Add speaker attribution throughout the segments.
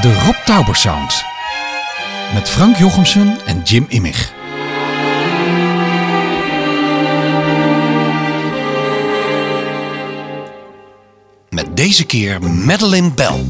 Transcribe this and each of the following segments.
Speaker 1: De Rob Tauber Sound. Met Frank Jochemsen en Jim Immig. Met deze keer Madeline Bell.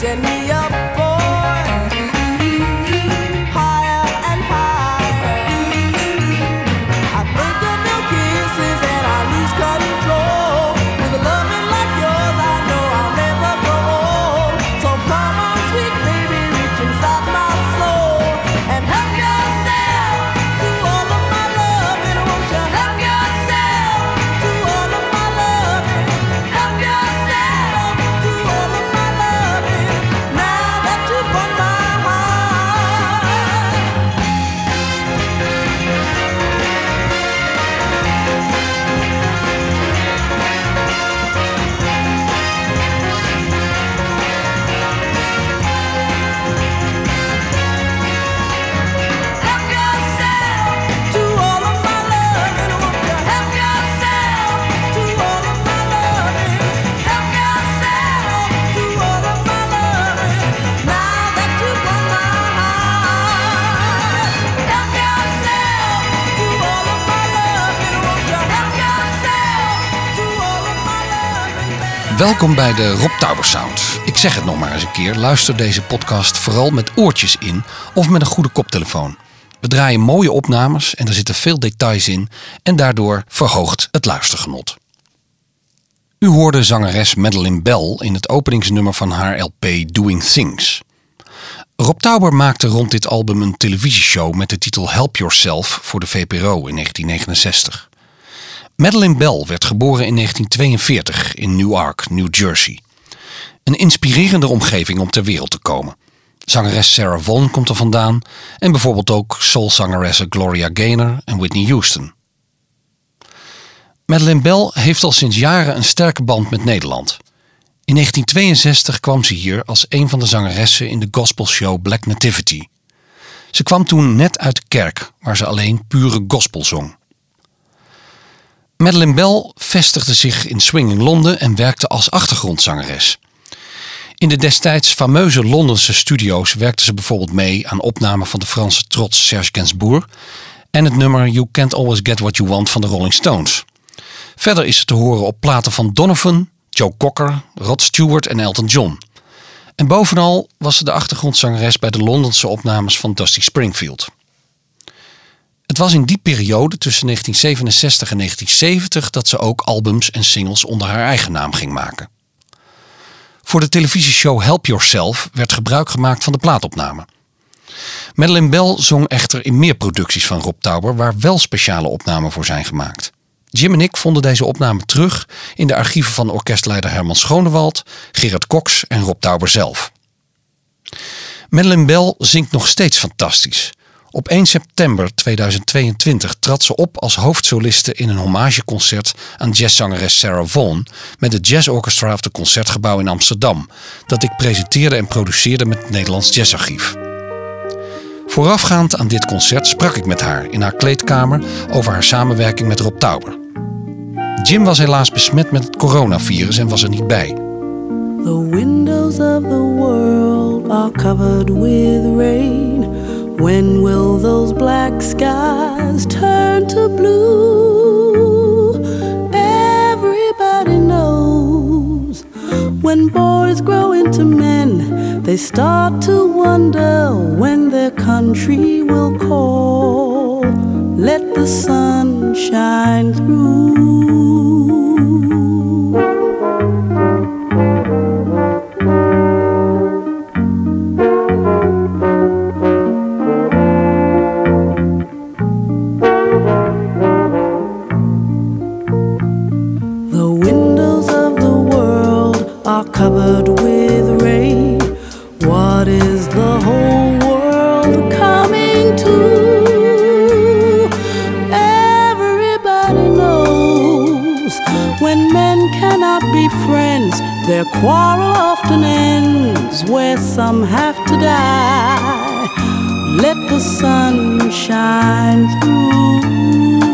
Speaker 2: Send me up,
Speaker 1: Welkom bij de Rob Tauber Sound. Ik zeg het nog maar eens een keer. Luister deze podcast vooral met oortjes in of met een goede koptelefoon. We draaien mooie opnames en er zitten veel details in en daardoor verhoogt het luistergenot. U hoorde zangeres Madeline Bell in het openingsnummer van haar LP Doing Things. Rob Tauber maakte rond dit album een televisieshow met de titel Help Yourself voor de VPRO in 1969. Madeline Bell werd geboren in 1942 in Newark, New Jersey. Een inspirerende omgeving om ter wereld te komen. Zangeres Sarah Vaughan komt er vandaan en bijvoorbeeld ook soulzangeressen Gloria Gaynor en Whitney Houston. Madeline Bell heeft al sinds jaren een sterke band met Nederland. In 1962 kwam ze hier als een van de zangeressen in de gospelshow Black Nativity. Ze kwam toen net uit de kerk, waar ze alleen pure gospel zong. Madeline Bell vestigde zich in Swing in Londen en werkte als achtergrondzangeres. In de destijds fameuze Londense studio's werkte ze bijvoorbeeld mee aan opnamen van de Franse trots Serge Gainsbourg en het nummer You Can't Always Get What You Want van de Rolling Stones. Verder is ze te horen op platen van Donovan, Joe Cocker, Rod Stewart en Elton John. En bovenal was ze de achtergrondzangeres bij de Londense opnames van Dusty Springfield. Het was in die periode tussen 1967 en 1970 dat ze ook albums en singles onder haar eigen naam ging maken. Voor de televisieshow Help Yourself werd gebruik gemaakt van de plaatopname. Madeline Bell zong echter in meer producties van Rob Tauber waar wel speciale opnamen voor zijn gemaakt. Jim en ik vonden deze opname terug in de archieven van orkestleider Herman Schonewald, Gerard Cox en Rob Tauber zelf. Madeline Bell zingt nog steeds fantastisch. Op 1 september 2022 trad ze op als hoofdsoliste in een hommageconcert aan jazzzangeres Sarah Vaughan met het Jazz Orchestra of het Concertgebouw in Amsterdam, dat ik presenteerde en produceerde met het Nederlands Jazzarchief. Voorafgaand aan dit concert sprak ik met haar in haar kleedkamer over haar samenwerking met Rob Tauber.
Speaker 3: Jim was helaas besmet met het coronavirus en was er niet bij.
Speaker 2: The windows of the world are covered with rain. When will those black skies turn to blue? Everybody knows when boys grow into men, they start to wonder when their country will call. Let the sun shine through. Covered with rain. What is the whole world coming to? Everybody knows when men cannot be friends, their quarrel often ends where some have to die. Let the sun shine through.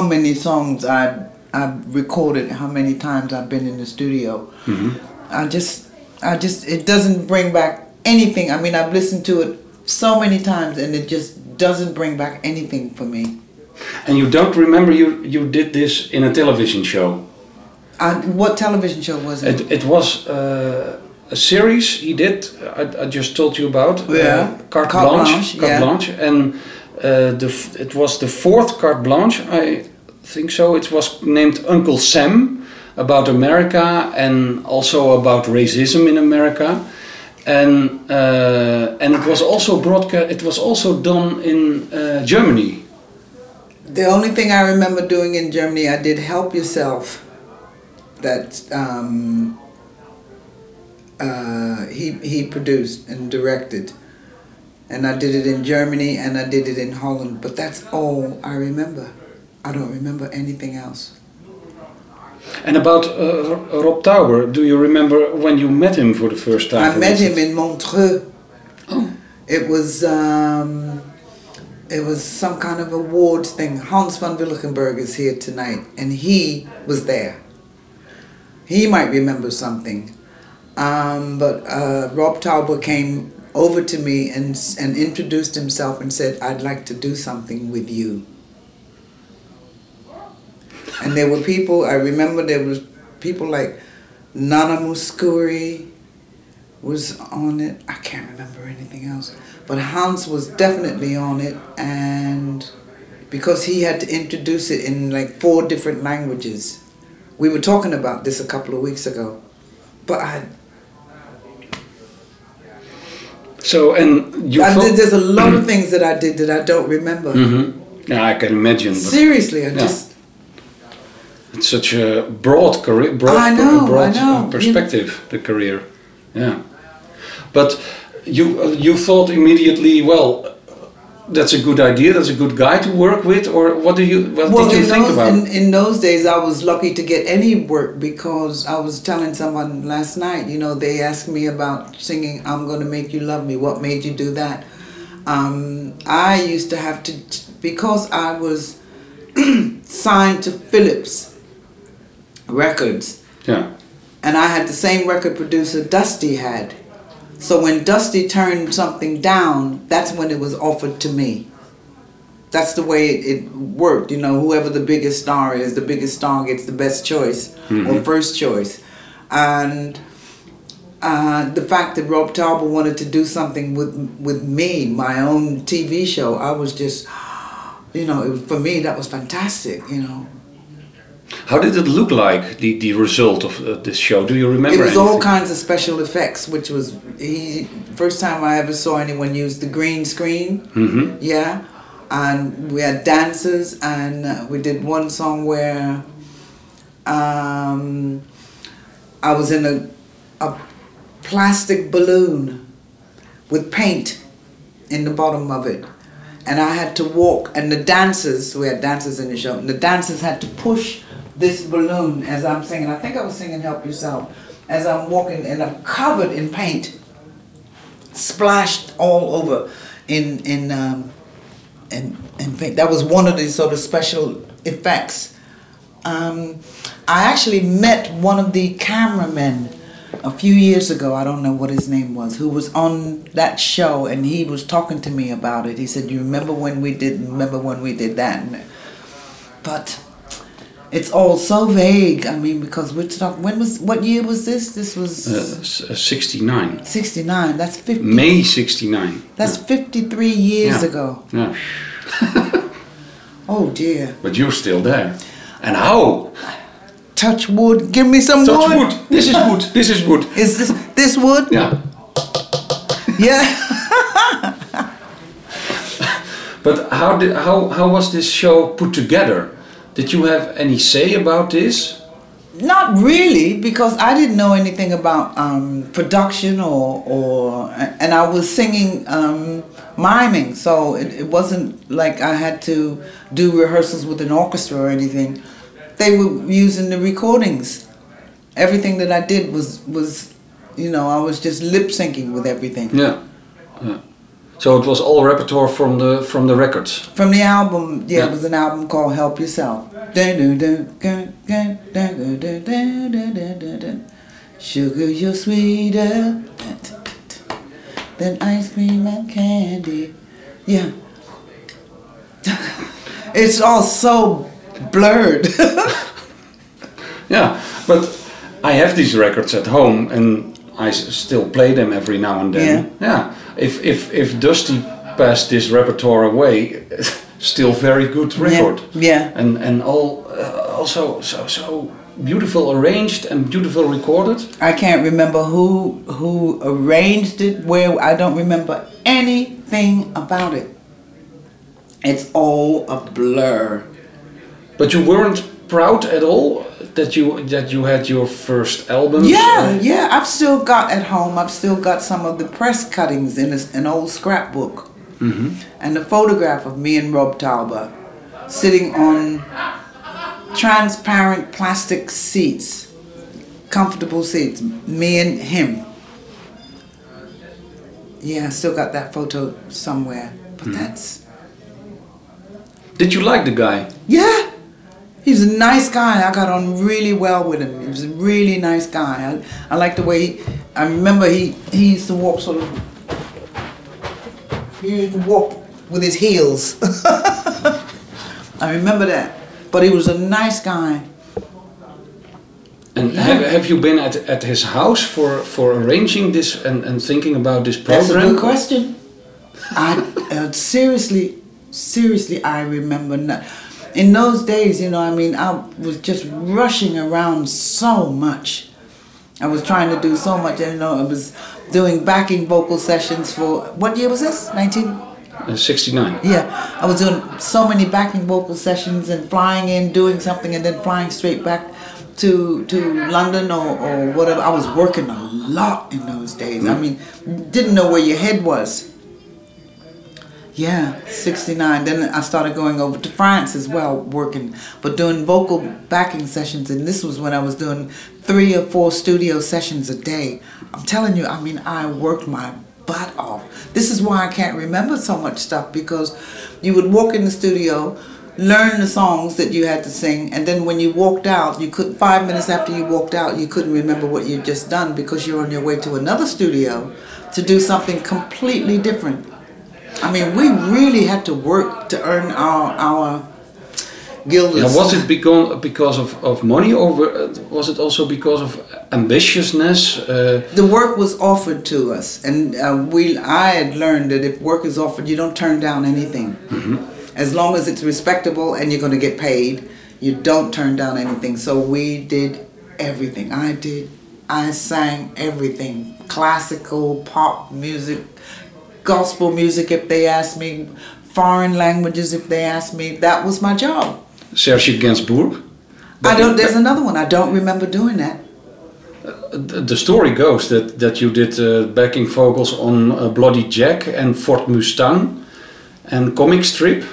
Speaker 2: How,
Speaker 4: many songs I I've recorded, how many times I've been in the studio, I just I just it doesn't bring back anything. I mean, I've listened to it so many times, and it just doesn't bring back anything for me.
Speaker 1: And you don't remember you, you did this in a television show.
Speaker 4: I, what television show was it?
Speaker 1: It, it was uh, a series he did, I, I just told you about.
Speaker 4: Yeah.
Speaker 1: Uh, carte,
Speaker 4: Carte
Speaker 1: Blanche.
Speaker 4: Blanche,
Speaker 1: Carte
Speaker 4: yeah.
Speaker 1: Blanche. And uh, the, f- it was the fourth Carte Blanche, I think so. It was named Uncle Sam about America and also about racism in America. And uh, and it was also broadcast. It was also done in uh, Germany.
Speaker 4: The only thing I remember doing in Germany, I did Help Yourself. That um, uh, he he produced and directed, and I did it in Germany and I did it in Holland. But that's all I remember. I don't remember anything else.
Speaker 1: And about uh, Rob Touber, do you remember when you met him for the first time?
Speaker 4: I met him in Montreux.
Speaker 1: Oh.
Speaker 4: It was um, it was some kind of awards thing. Hans van Willigenburg is here tonight, and he was there. He might remember something, um, but uh, Rob Touber came over to me and and introduced himself and said, "I'd like to do something with you." And there were people. I remember there was people like Nana Mouskouri was on it. I can't remember anything else. But Hans was definitely on it and because he had to introduce it in like four different languages. We were talking about this a couple of weeks ago. But I,
Speaker 1: So and you
Speaker 4: I did, there's a lot of things that I did that I don't remember.
Speaker 1: Mhm. Yeah, I can imagine.
Speaker 4: Seriously, I
Speaker 1: Yeah.
Speaker 4: just
Speaker 1: it's such a broad career, broad,
Speaker 4: know,
Speaker 1: broad uh, perspective. The career, yeah. But you uh, you thought immediately, well, that's a good idea. That's a good guy to work with, or what do you what
Speaker 4: well,
Speaker 1: did you
Speaker 4: in
Speaker 1: think
Speaker 4: those,
Speaker 1: about?
Speaker 4: in, in those days, I was lucky to get any work because I was telling someone last night, you know, they asked me about singing I'm Gonna Make You Love Me. What made you do that? Um, I used to have to, because I was signed to Philips Records,
Speaker 1: yeah,
Speaker 4: and I had the same record producer Dusty had. So when Dusty turned something down, that's when it was offered to me. that's the way it, it worked. You know, whoever the biggest star is, the biggest star gets the best choice or first choice. And uh, the fact that Rob Touber wanted to do something with with me, my own TV show, I was just, you know, was, for me that was fantastic. You know,
Speaker 1: How did it look like the, the result of uh, this show? Do you remember?
Speaker 4: it was all kinds of special effects, which was he first time I ever saw anyone use the green screen.
Speaker 1: Mhm.
Speaker 4: Yeah, and we had dancers, and uh, we did one song where um, I was in a a plastic balloon with paint in the bottom of it. And I had to walk, and the dancers, we had dancers in the show, and the dancers had to push this balloon as I'm singing. I think I was singing Help Yourself. As I'm walking, and I'm covered in paint, splashed all over in, in, um, in, in paint. That was one of the sort of special effects. Um, I actually met one of the cameramen a few years ago. I don't know what his name was, who was on that show, and he was talking to me about it. He said, "You remember when we did? Remember when we did that?" But it's all so vague. I mean, because we're talking. When was what year was this? This was
Speaker 1: Uh, uh, 69.
Speaker 4: '69. That's fifty.
Speaker 1: May 69.
Speaker 4: That's fifty-three years
Speaker 1: Yeah.
Speaker 4: ago.
Speaker 1: Yeah.
Speaker 4: Oh dear.
Speaker 1: But you're still there. And how?
Speaker 4: Touch wood. Give me some
Speaker 1: Touch
Speaker 4: wood.
Speaker 1: wood. This is wood. This is wood.
Speaker 4: Is this this wood?
Speaker 1: Yeah.
Speaker 4: Yeah.
Speaker 1: But how did how how was this show put together? Did you have any say about this?
Speaker 4: Not really, because I didn't know anything about um, production or, or and I was singing um, miming, so it, it wasn't like I had to do rehearsals with an orchestra or anything. They were using the recordings. Everything that I did was was, you know, I was just lip syncing with everything
Speaker 1: Yeah. yeah. So it was all repertoire from the from the records.
Speaker 4: From the album, yeah,
Speaker 1: yeah.
Speaker 4: it was an album called Help Yourself. Sugar, you're sweeter than ice cream and candy. Yeah. it's all so blurred.
Speaker 1: yeah, but I have these records at home and I still play them every now and then. Yeah. yeah. If if if Dusty passed this repertoire away, still very good record.
Speaker 4: yeah. yeah.
Speaker 1: And and all uh, also so so beautiful arranged and beautiful recorded.
Speaker 4: I can't remember who who arranged it, where I don't remember anything about it. It's all a blur.
Speaker 1: But you weren't proud at all that you that you had your first album.
Speaker 4: Yeah, yeah. I've still got at home. I've still got some of the press cuttings in a, an old scrapbook, mm-hmm. and a photograph of me and Rob Touber sitting on transparent plastic seats, comfortable seats. Me and him. Yeah, I still got that photo somewhere. But mm-hmm. that's
Speaker 1: Did you like the guy?
Speaker 4: yeah. He's a nice guy. I got on really well with him. He was a really nice guy. I, I like the way he, I remember he, he used to walk sort of, he used to walk with his heels. I remember that. But he was a nice guy.
Speaker 1: And have, have you been at, at his house for, for arranging this and, and thinking about this program?
Speaker 4: That's a good question. I uh, seriously, seriously, I remember not. In those days, you know, I mean, I was just rushing around so much. I was trying to do so much. You know, I was doing backing vocal sessions for what year was this? Nineteen.
Speaker 1: Uh, 69.
Speaker 4: Yeah, I was doing so many backing vocal sessions and flying in, doing something, and then flying straight back to to London or, or whatever. I was working a lot in those days. I mean, didn't know where your head was. Yeah, 69. Then I started going over to France as well, working, but doing vocal backing sessions. And this was when I was doing three or four studio sessions a day. I'm telling you, I mean, I worked my butt off. This is why I can't remember so much stuff because you would walk in the studio, learn the songs that you had to sing, and then when you walked out, you could five minutes after you walked out, you couldn't remember what you'd just done because you're on your way to another studio to do something completely different. I mean, we really had to work to earn our our guilders.
Speaker 1: Yeah, was it because because of, of money, or was it also because of ambitiousness? Uh,
Speaker 4: the work was offered to us, and uh, we I had learned that if work is offered, you don't turn down anything. As long as it's respectable and you're going to get paid, you don't turn down anything. So we did everything. I did. I sang everything: classical, pop music, gospel music. If they asked me, foreign languages. If they asked me, that was my job.
Speaker 1: Serge Gainsbourg.
Speaker 4: I don't. There's another one. I don't remember doing that.
Speaker 1: The the story goes that, that you did uh, backing vocals on uh, Bloody Jack and Ford Mustang and comic strip.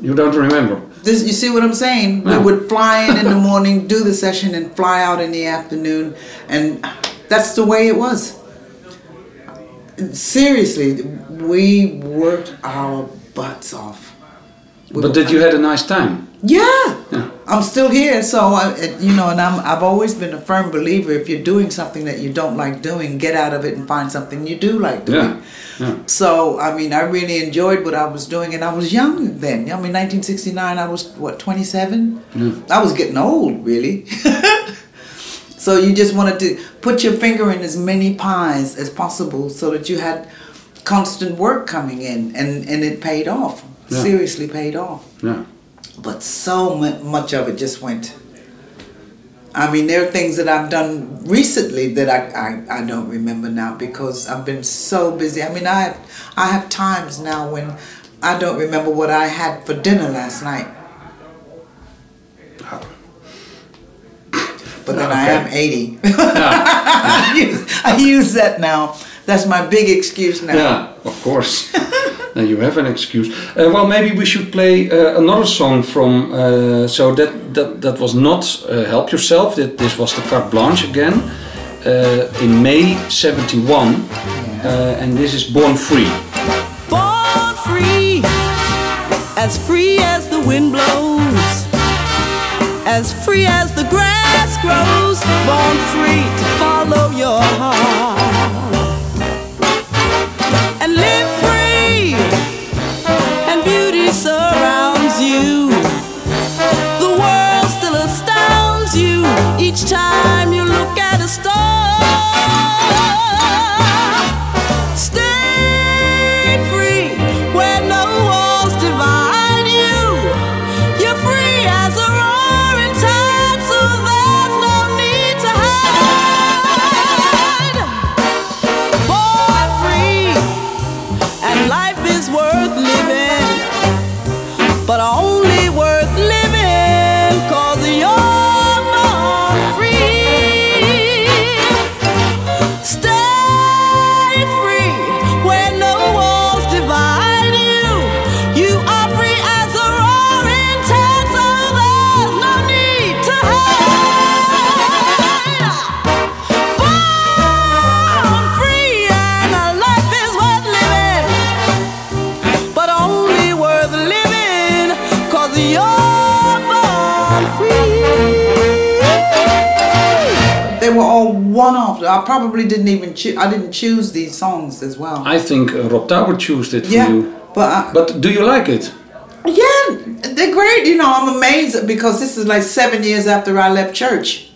Speaker 1: You don't remember?
Speaker 4: This, you see what I'm saying?
Speaker 1: No.
Speaker 4: We would fly in in the morning, do the session, and fly out in the afternoon, and that's the way it was. Seriously, we worked our butts off. We
Speaker 1: But did you had a nice time?
Speaker 4: Yeah.
Speaker 1: Yeah.
Speaker 4: I'm still here, so I, you know, and I'm I've always been a firm believer. If you're doing something that you don't like doing, get out of it and find something you do like doing.
Speaker 1: Yeah. Yeah.
Speaker 4: So I mean, I really enjoyed what I was doing, and I was young then. I mean, 1969, I was what 27. I was getting old, really. so you just wanted to put your finger in as many pies as possible, so that you had constant work coming in, and and it paid off.
Speaker 1: Yeah.
Speaker 4: Seriously, paid off.
Speaker 1: Yeah.
Speaker 4: But so much of it just went. I mean, there are things that I've done recently that I, I, I don't remember now because I've been so busy. I mean, I have, I have times now when I don't remember what I had for dinner last night. But then I am 80. I, use, I use that now. That's my big excuse now.
Speaker 1: Yeah, of course. now you have an excuse. Uh, well, maybe we should play uh, another song from. Uh, so that that that was not uh, "Help Yourself." That this was the carte blanche again uh, in May '71, uh, and this is "Born Free."
Speaker 2: born free, as free as the wind blows, as free as the grass grows, born free to follow your heart and live free, and beauty surrounds you. The world still astounds you each time you look at a star.
Speaker 4: Probably didn't even choose. I didn't choose these songs as well.
Speaker 1: I think uh, Rob Touber chose it for
Speaker 4: yeah,
Speaker 1: you.
Speaker 4: but I,
Speaker 1: But do you like it?
Speaker 4: Yeah, they're great. You know, I'm amazed because this is like seven years after I left church.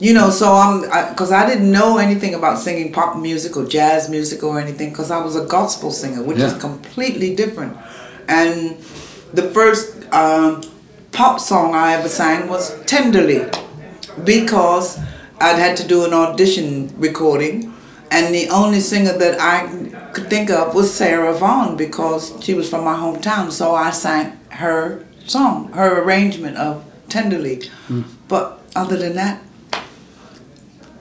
Speaker 4: You know, so I'm because I, didn't know anything about singing pop music or jazz music or anything because I was a gospel singer, which is completely different. And the first um, pop song I ever sang was "Tenderly," because I'd had to do an audition recording, and the only singer that I could think of was Sarah Vaughan because she was from my hometown. So I sang her song, her arrangement of Tenderly. But other than that,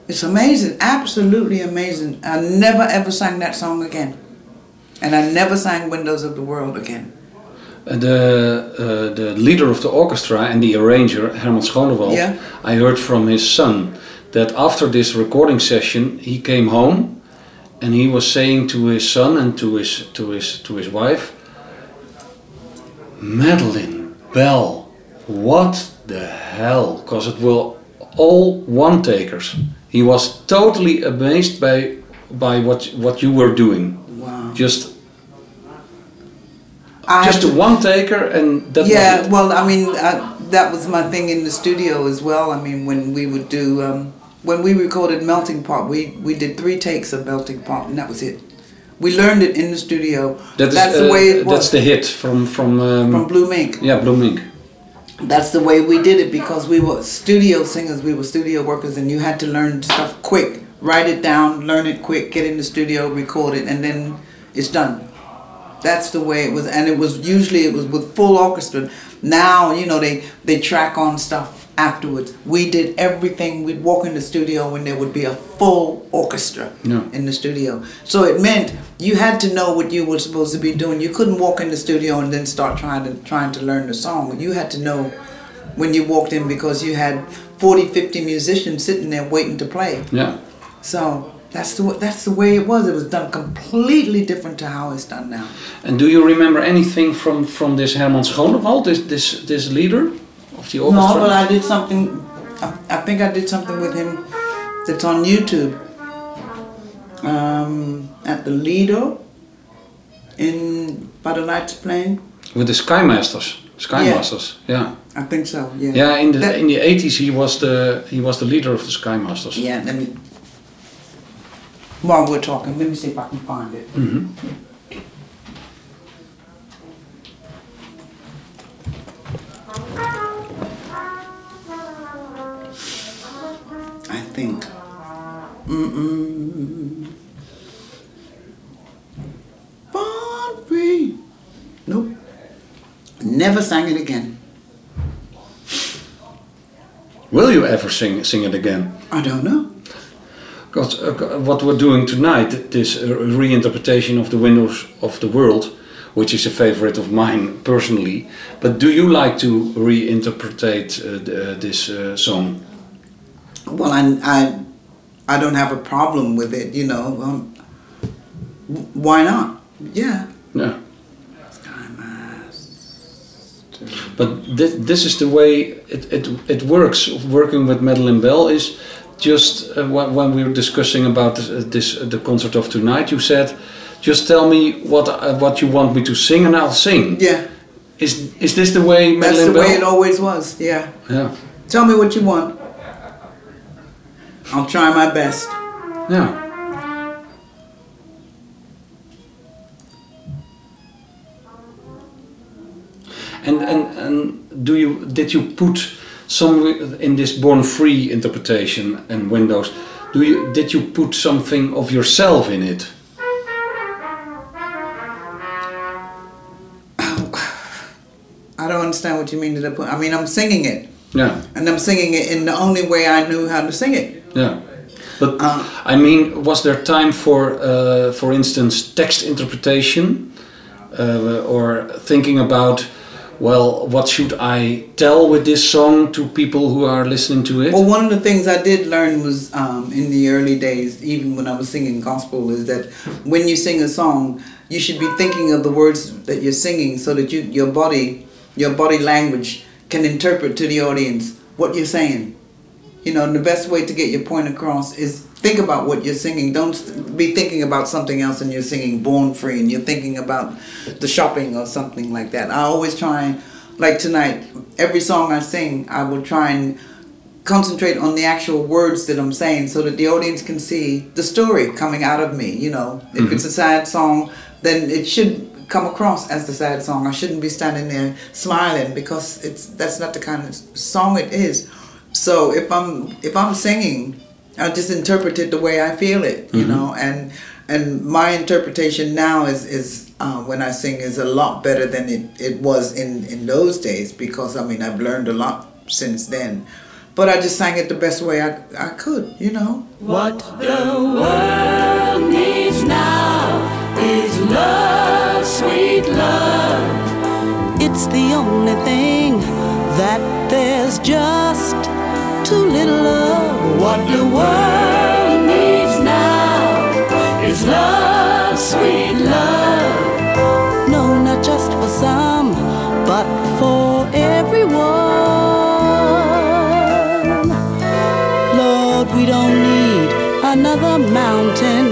Speaker 4: it's amazing, absolutely amazing. I never ever sang that song again. And I never sang Windows of the World again.
Speaker 1: Uh, the uh, the leader of the orchestra and the arranger Herman Schoonderwalt,
Speaker 4: Yeah.
Speaker 1: I heard from his son that after this recording session he came home and he was saying to his son and to his to his to his wife, Madeline Bell, what the hell? Because it will all one takers. He was totally amazed by by what what you were doing.
Speaker 4: Wow.
Speaker 1: Just
Speaker 4: I
Speaker 1: Just a one taker and that
Speaker 4: yeah, well, I mean, uh, that was my thing in the studio as well. I mean, when we would do, um, when we recorded Melting Pot, we, we did three takes of Melting Pot, and that was it. We learned it in the studio.
Speaker 1: That is,
Speaker 4: that's the
Speaker 1: uh,
Speaker 4: way it was.
Speaker 1: That's the hit from from, um,
Speaker 4: from Blue Mink.
Speaker 1: yeah Blue Mink.
Speaker 4: That's the way we did it because we were studio singers, we were studio workers, and you had to learn stuff quick. Write it down, learn it quick, get in the studio, record it, and then it's done. That's the way it was, and it was usually it was with full orchestra. Now you know they they track on stuff afterwards. We did everything. We'd walk in the studio when there would be a full orchestra
Speaker 1: Yeah.
Speaker 4: in the studio. So it meant you had to know what you were supposed to be doing. You couldn't walk in the studio and then start trying to trying to learn the song. You had to know when you walked in because you had 40, 50 musicians sitting there waiting to play.
Speaker 1: Yeah.
Speaker 4: So that's the that's the way it was. It was done completely different to how it's done now.
Speaker 1: And do you remember anything from from this Herman Schoonderwalt, this this this leader of the orchestra?
Speaker 4: No, but I did something. I, I think I did something with him that's on YouTube. Um, at the Lido in by the Leidseplein.
Speaker 1: With the Skymasters. Skymasters. Yeah.
Speaker 4: I think so. Yeah.
Speaker 1: Yeah. in the
Speaker 4: That-
Speaker 1: in the eighties he was the he was the leader of the Skymasters.
Speaker 4: Yeah. Let me. While we're talking, let me see if I can find it.
Speaker 1: Mhm.
Speaker 4: I think. Mm-mm. Born free. Nope. Never sang it again.
Speaker 1: Will you ever sing sing it again?
Speaker 4: I don't know.
Speaker 1: Because uh, what we're doing tonight, this uh, reinterpretation of the Windows of the World, which is a favorite of mine personally. But do you like to reinterpret uh, the- uh, this uh, song?
Speaker 4: Well, I, I, I don't have a problem with it. You know. Um, why not? Yeah.
Speaker 1: Yeah. But this, this is the way it, it, it works. Working with Madeline Bell is just uh, when, when we were discussing about this, uh, this uh, the concert of tonight. You said, "Just tell me what uh, what you want me to sing, and I'll sing."
Speaker 4: Yeah.
Speaker 1: Is is this the way Madeline Bell
Speaker 4: That's
Speaker 1: Madeline
Speaker 4: the way it always was. Yeah.
Speaker 1: Yeah,
Speaker 4: Tell me what you want. I'll try my best.
Speaker 1: yeah. And and and do you did you put some in this Born Free interpretation and Windows? Do you did you put something of yourself in it?
Speaker 4: I don't understand what you mean to the point. I mean, I'm singing it,
Speaker 1: Yeah,
Speaker 4: and I'm singing it in the only way I knew how to sing it.
Speaker 1: Yeah. But
Speaker 4: Uh,
Speaker 1: I mean, was there time for, uh, for instance, text interpretation, uh, or thinking about, well, what should I tell with this song to people who are listening to it?
Speaker 4: Well, one of the things I did learn was um, in the early days, even when I was singing gospel, is that when you sing a song, you should be thinking of the words that you're singing, so that you your body, your body language can interpret to the audience what you're saying. You know, and the best way to get your point across is think about what you're singing. Don't be thinking about something else and you're singing Born Free and you're thinking about the shopping or something like that. I always try, like tonight, every song I sing, I will try and concentrate on the actual words that I'm saying so that the audience can see the story coming out of me. You know, if mm-hmm. it's a sad song, then it should come across as the sad song. I shouldn't be standing there smiling because it's that's not the kind of song it is. So if I'm if I'm singing, I just interpret it the way I feel it, you know, and and my interpretation now is is uh, when I sing is a lot better than it, it was in in those days because I mean I've learned a lot since then, but I just sang it the best way I I could, you know.
Speaker 5: What the world needs now is love, sweet love.
Speaker 2: It's the only thing that there's just too little of.
Speaker 5: What the world needs now is love, sweet love.
Speaker 2: No, not just for some, but for everyone. Lord, we don't need another mountain.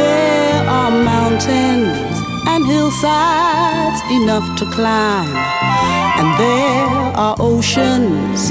Speaker 2: There are mountains and hillsides enough to climb, and there are oceans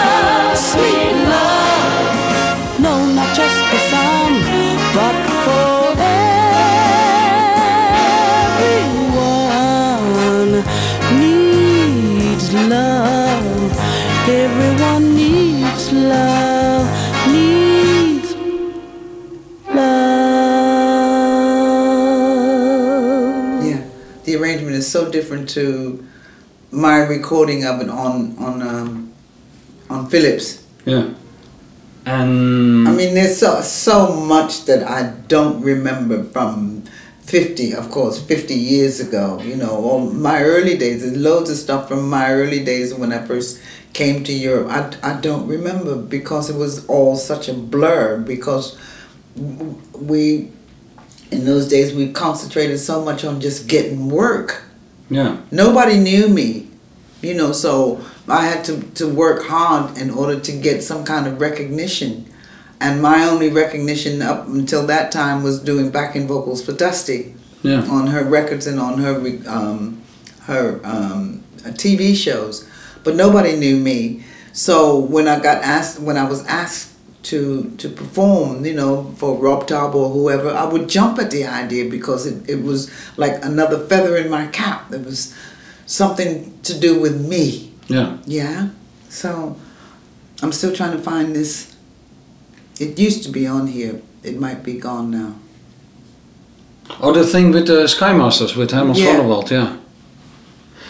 Speaker 4: so different to my recording of it on on um, on Philips.
Speaker 1: Yeah. And
Speaker 4: I mean, there's so so much that I don't remember from fifty, of course, fifty years ago. You know, all my early days. There's loads of stuff from my early days when I first came to Europe. I I don't remember because it was all such a blur. Because we, in those days, we concentrated so much on just getting work
Speaker 1: yeah.
Speaker 4: nobody knew me you know so i had to, to work hard in order to get some kind of recognition and my only recognition up until that time was doing backing vocals for dusty
Speaker 1: Yeah.
Speaker 4: on her records and on her um, her um, tv shows but nobody knew me so when i got asked when i was asked to to perform, you know, for Rob Taub or whoever, I would jump at the idea because it, it was like another feather in my cap. It was something to do with me.
Speaker 1: Yeah.
Speaker 4: Yeah. So I'm still trying to find this. It used to be on here. It might be gone now.
Speaker 1: Oh, the thing with the Sky Masters with Herman
Speaker 4: Yeah.
Speaker 1: Schoonderwalt, yeah.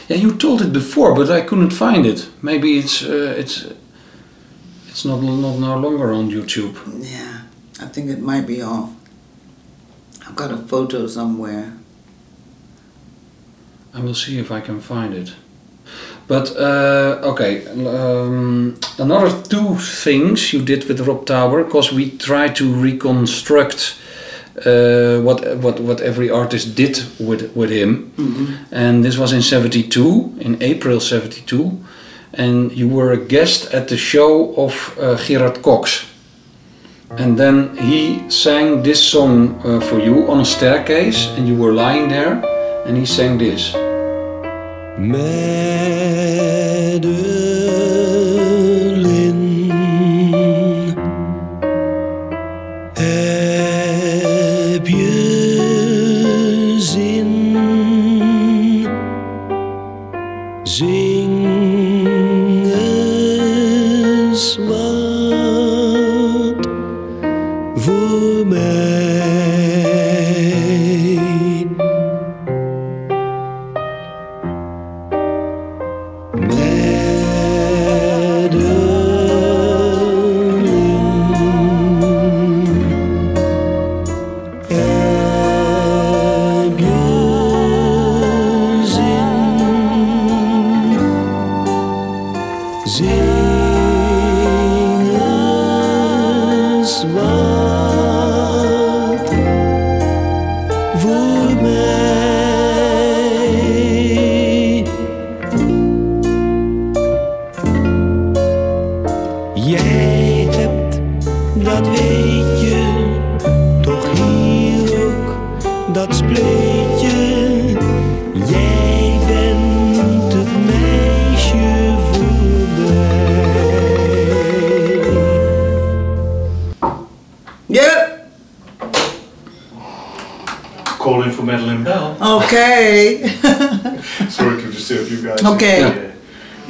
Speaker 1: Yeah, you told it before, but I couldn't find it. Maybe it's uh, it's it's not not no longer on YouTube.
Speaker 4: Yeah. I think it might be off. I've got a photo somewhere.
Speaker 1: I will see if I can find it. But uh, okay, um, another two things you did with Rob Touber, because we try to reconstruct uh, what what what every artist did with with him, and this was in '72, in April '72, and you were a guest at the show of uh, Gerard Cox. And then he sang this song uh, for you on a staircase, and you were lying there, and he sang this.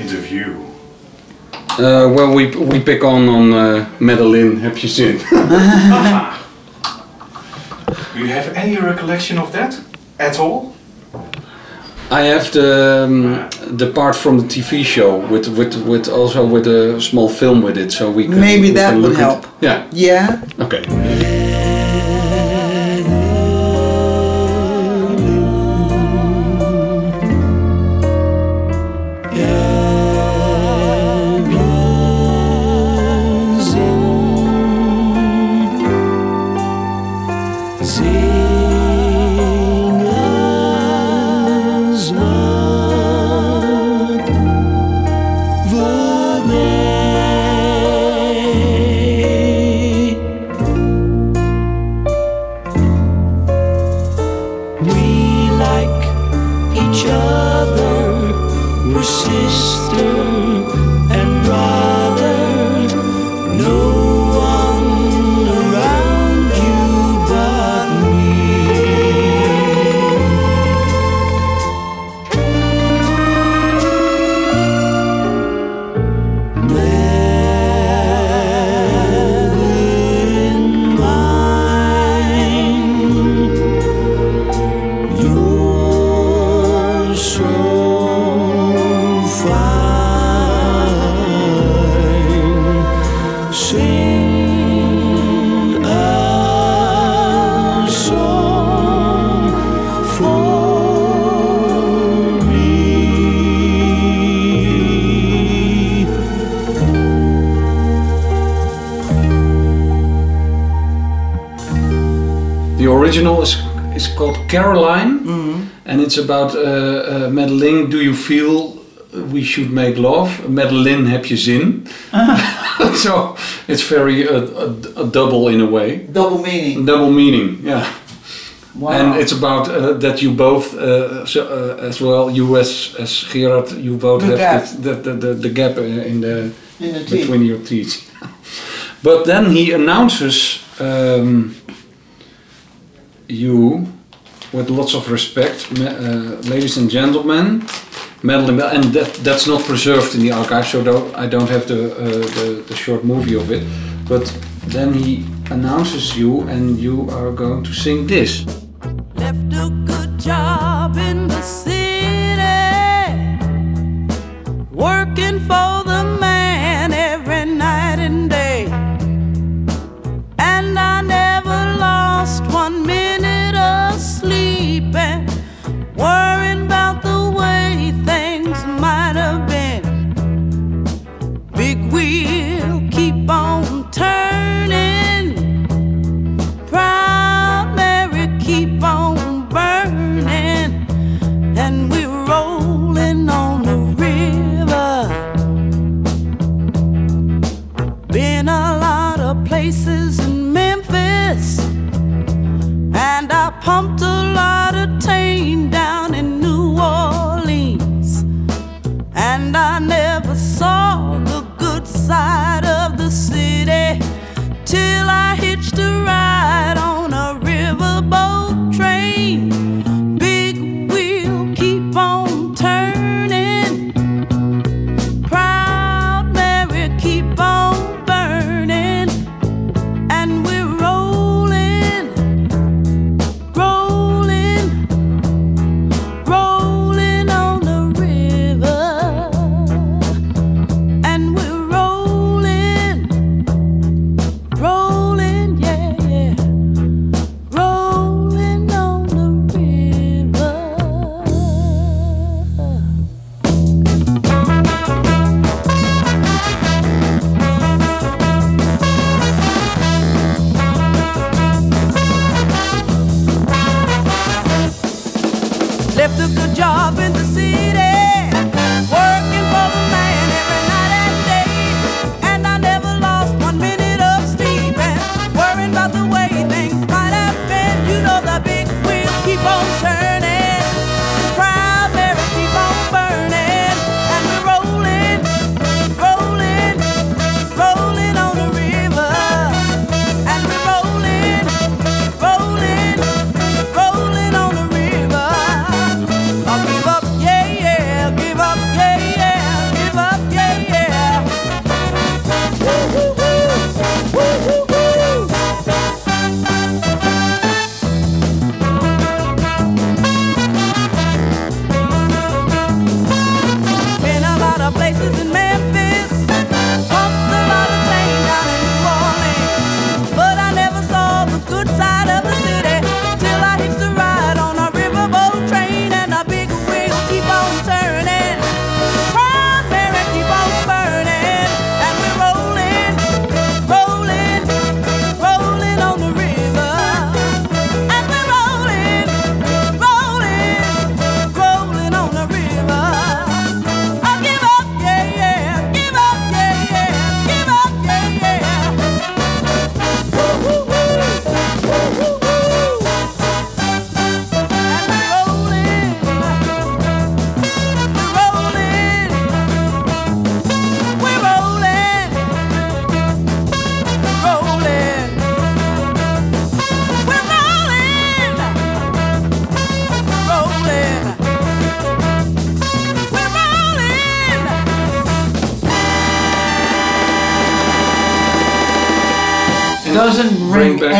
Speaker 6: Interview.
Speaker 1: Uh, well, we, we pick on on uh, Madeline, heb je zin?
Speaker 6: Do you have any recollection of that at all?
Speaker 1: I have the um, the part from the TV show with with with also with a small film with it, so we can
Speaker 4: Maybe
Speaker 1: we
Speaker 4: that
Speaker 1: can
Speaker 4: would
Speaker 1: at-
Speaker 4: help.
Speaker 1: Yeah.
Speaker 4: Yeah.
Speaker 1: Okay. Original is is called Caroline, and it's about uh, uh, Madeline. Do you feel we should make love? Madeline, heb je zin? so it's very uh, a, a double in a way,
Speaker 4: Double meaning.
Speaker 1: double meaning. Yeah.
Speaker 4: Wow.
Speaker 1: And it's about uh, that you both, uh, so, uh, as well, you as, as Gerard, you both
Speaker 4: The
Speaker 1: have the, the, the, the gap uh, in the,
Speaker 4: In the teeth.
Speaker 1: between your teeth. but then he announces um, you with lots of respect, uh, ladies and gentlemen. Madeline, Bell, and that, that's not preserved in the archive, so I don't have the, uh, the, the short movie of it. But then he announces you, and you are going to sing this.
Speaker 2: left a good job in the city, working for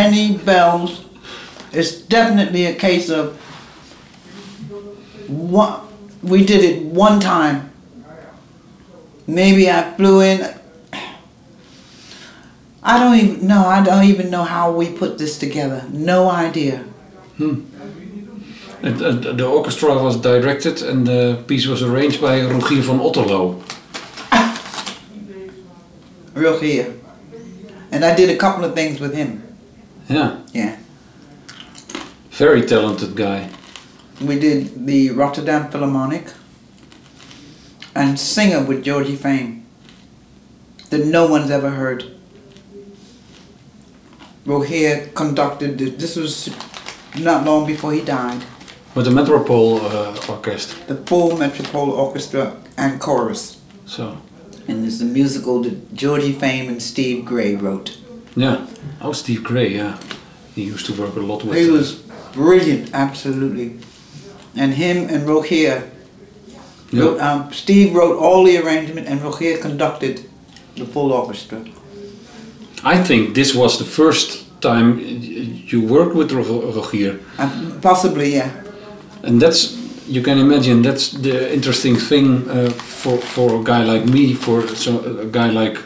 Speaker 1: bring
Speaker 4: ring
Speaker 1: back-
Speaker 4: any bells. It's definitely a case of one. We did it one time. Maybe I flew in. I don't even know. I don't even know how we put this together. No idea.
Speaker 1: It, uh, the orchestra was directed and the piece was arranged by Rogier van
Speaker 4: Otterloo. Here. And I did a couple of things with him.
Speaker 1: Yeah.
Speaker 4: Yeah.
Speaker 1: Very talented guy.
Speaker 4: We did the Rotterdam Philharmonic and Singer with Georgie Fame that no one's ever heard. Rogier conducted, the- this was not long before he died,
Speaker 1: With the Metropole uh, Orchestra.
Speaker 4: the full Metropole Orchestra and chorus.
Speaker 1: So,
Speaker 4: And it's a musical that Georgie Fame and Steve Gray wrote.
Speaker 1: Yeah. Oh, Steve Gray, yeah. He used to work a lot with.
Speaker 4: He was brilliant, absolutely. And him and Rogier,
Speaker 1: Yeah.
Speaker 4: wrote, um, Steve wrote all the arrangement and Rogier conducted the full orchestra.
Speaker 1: I think this was the first time you worked with Ro- Rogier.
Speaker 4: And possibly, yeah.
Speaker 1: And that's, you can imagine, that's the interesting thing uh, for, for a guy like me, for so, a guy like uh,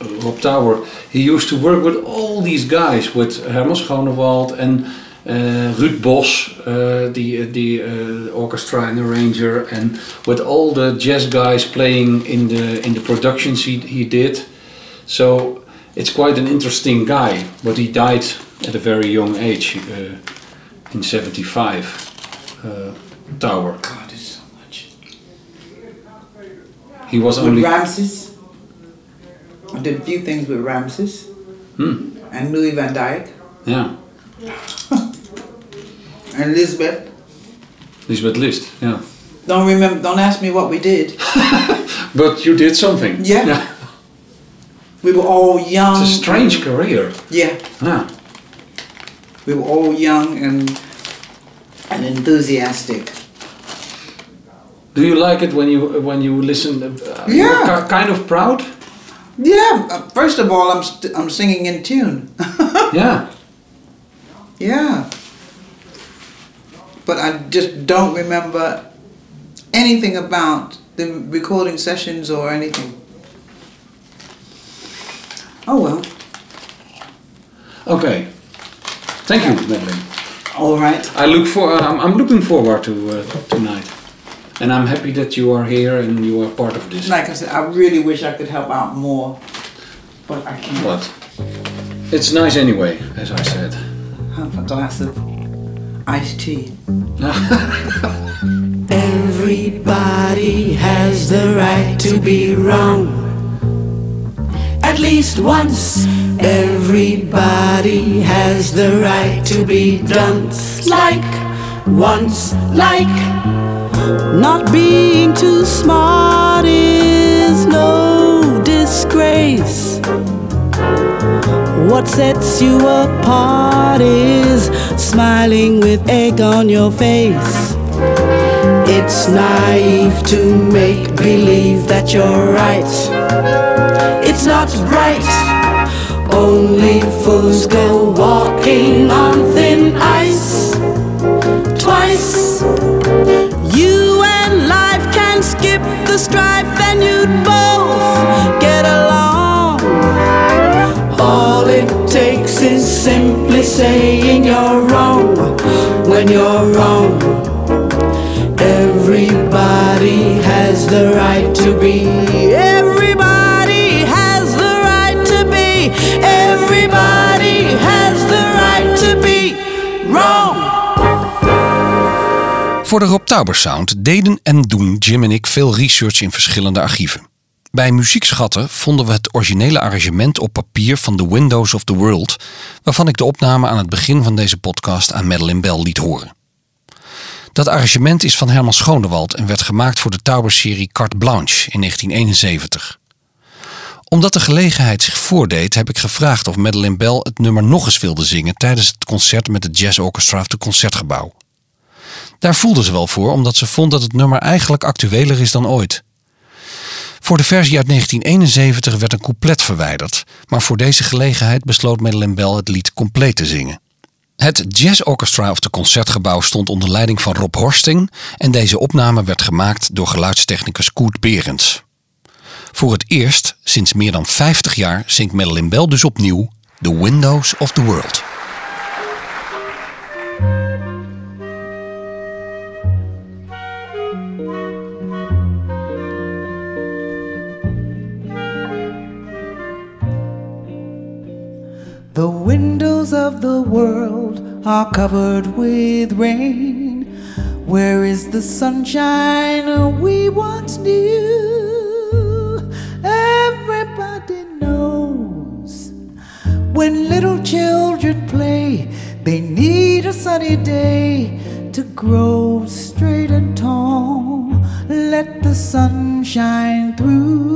Speaker 1: Rob Touber. He used to work with all these guys, with Herman Schoonderwalt and uh, Ruud Bos, uh, the, the uh, orchestra and arranger, and with all the jazz guys playing in the, in the productions he, he did. So it's quite an interesting guy, but he died at a very young age, uh, in 75. Uh, Touber.
Speaker 4: God, there's so much.
Speaker 1: He was only
Speaker 4: Ramses, I did a few things with Ramses
Speaker 1: Hmm,
Speaker 4: and Louis Van Dijk
Speaker 1: yeah,
Speaker 4: and Lisbeth.
Speaker 1: Lisbeth List. Yeah,
Speaker 4: Don't remember. Don't ask me what we did.
Speaker 1: but you did something.
Speaker 4: Yeah. We were all young.
Speaker 1: it's a strange career.
Speaker 4: Yeah,
Speaker 1: Yeah,
Speaker 4: we were all young and and enthusiastic.
Speaker 1: do you like it when you when you listen? Uh,
Speaker 4: Yeah.
Speaker 1: kind of proud.
Speaker 4: Yeah. uh, First of all, I'm st- I'm singing in tune.
Speaker 1: yeah,
Speaker 4: yeah. But I just don't remember anything about the recording sessions or anything. Oh well.
Speaker 1: okay. Thank you, Madeline.
Speaker 4: All right.
Speaker 1: I look for. I'm, I'm looking forward to uh, tonight, and I'm happy that you are here and you are part of this.
Speaker 4: Like I said, I really wish I could help out more, but I can't.
Speaker 1: But it's nice anyway, as I said.
Speaker 4: Have a glass of iced tea.
Speaker 2: Everybody has the right to be wrong. At least once. Everybody has the right to be dunce like once, like not being too smart is no disgrace. What sets you apart is smiling with egg on your face. It's naive to make believe that you're right. It's not right. Only fools go walking on thin ice. Saying you're wrong when you're wrong. Everybody has the right to be. Everybody has the right to be. Everybody has the right to be wrong.
Speaker 7: Voor de Rob Tauber Sound deden en doen Jim en ik veel research in verschillende archieven. Bij Muziekschatten vonden we het originele arrangement op papier van The Windows of the World, waarvan ik de opname aan het begin van deze podcast aan Madeleine Bell liet horen. Dat arrangement is van Herman Schonewald en werd gemaakt voor de Tauber-serie Carte Blanche in 1971. Omdat de gelegenheid zich voordeed, heb ik gevraagd of Madeleine Bell het nummer nog eens wilde zingen tijdens het concert met het Jazz Orchestra of het Concertgebouw. Daar voelde ze wel voor, omdat ze vond dat het nummer eigenlijk actueler is dan ooit. Voor de versie uit 1971 werd een couplet verwijderd, maar voor deze gelegenheid besloot Madeleine Bell het lied compleet te zingen. Het Jazz Orchestra of de Concertgebouw stond onder leiding van Rob Horsting en deze opname werd gemaakt door geluidstechnicus Koert Berends. Voor het eerst sinds meer dan 50 jaar zingt Madeleine Bell dus opnieuw The Windows of the World.
Speaker 8: The windows of the world
Speaker 4: are covered with rain. Where is the sunshine we once knew? Everybody knows when little children play, they need a sunny day to grow straight and tall. Let the sun shine through.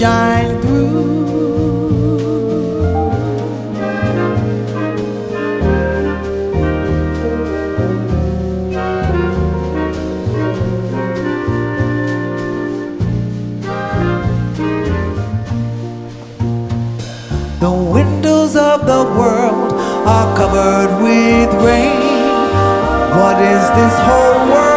Speaker 4: Shine through. The windows of the world are covered with rain. What is this whole world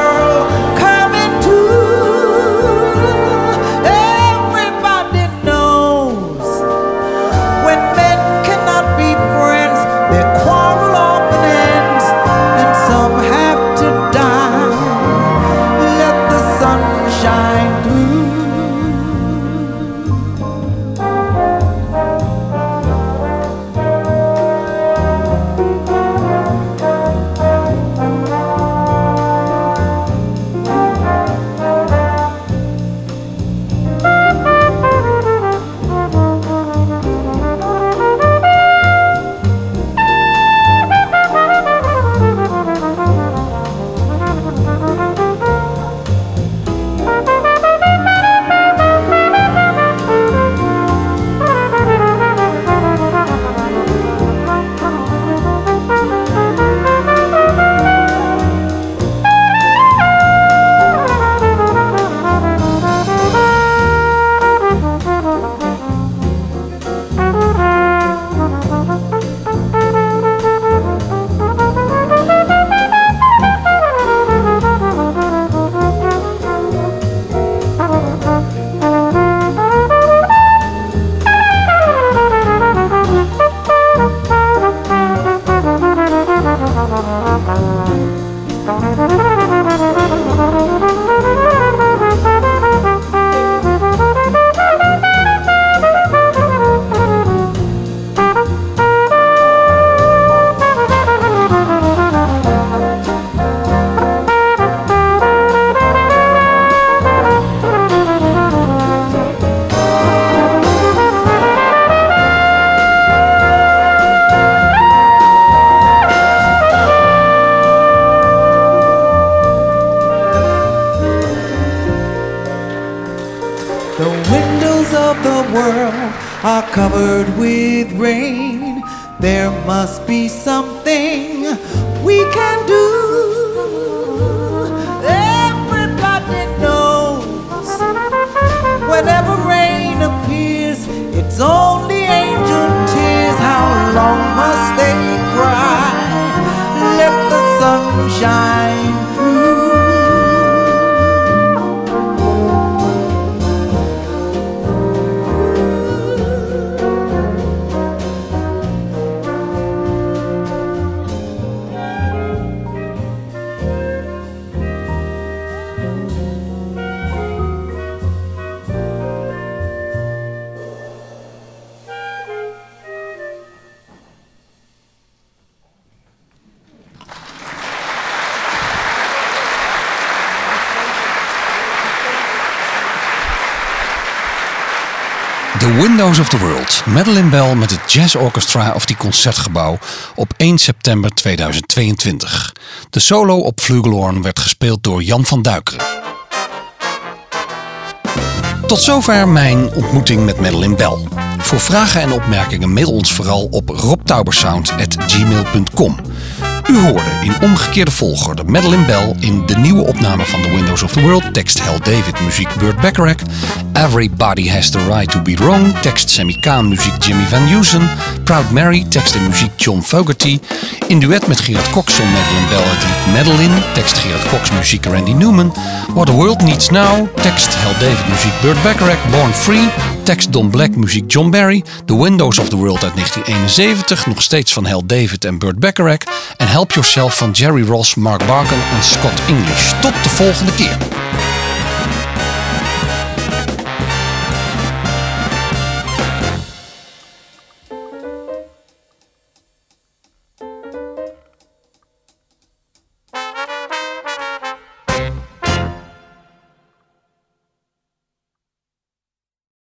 Speaker 7: Windows of the World. Madeline Bell met het Jazz Orchestra of die Concertgebouw op 1 september 2022. De solo op Flugelhorn werd gespeeld door Jan van Duikeren. Tot zover mijn ontmoeting met Madeline Bell. Voor vragen en opmerkingen mail ons vooral op robtaubersound.gmail.com.
Speaker 1: U hoorde in omgekeerde volgorde Madeline Bell in de nieuwe opname van The Windows of the World, tekst Hal David, muziek Burt Bacharach. Everybody Has the Right to Be Wrong, tekst Sammy Kaan, muziek Jimmy Van Heusen. Proud Mary, tekst en muziek John Fogerty. In duet met Gerard Cox zong Madeline Bell het lied Madeline, tekst Gerard Cox, muziek Randy Newman. What the World Needs Now, tekst Hal David, muziek Burt Bacharach. Born Free, tekst Don Black, muziek John Barry. The Windows of the World uit 1971, nog steeds van Hal David en Burt Bacharach. En Help Yourself van Jerry Ross, Mark Barkan en Scott English. Tot de volgende keer.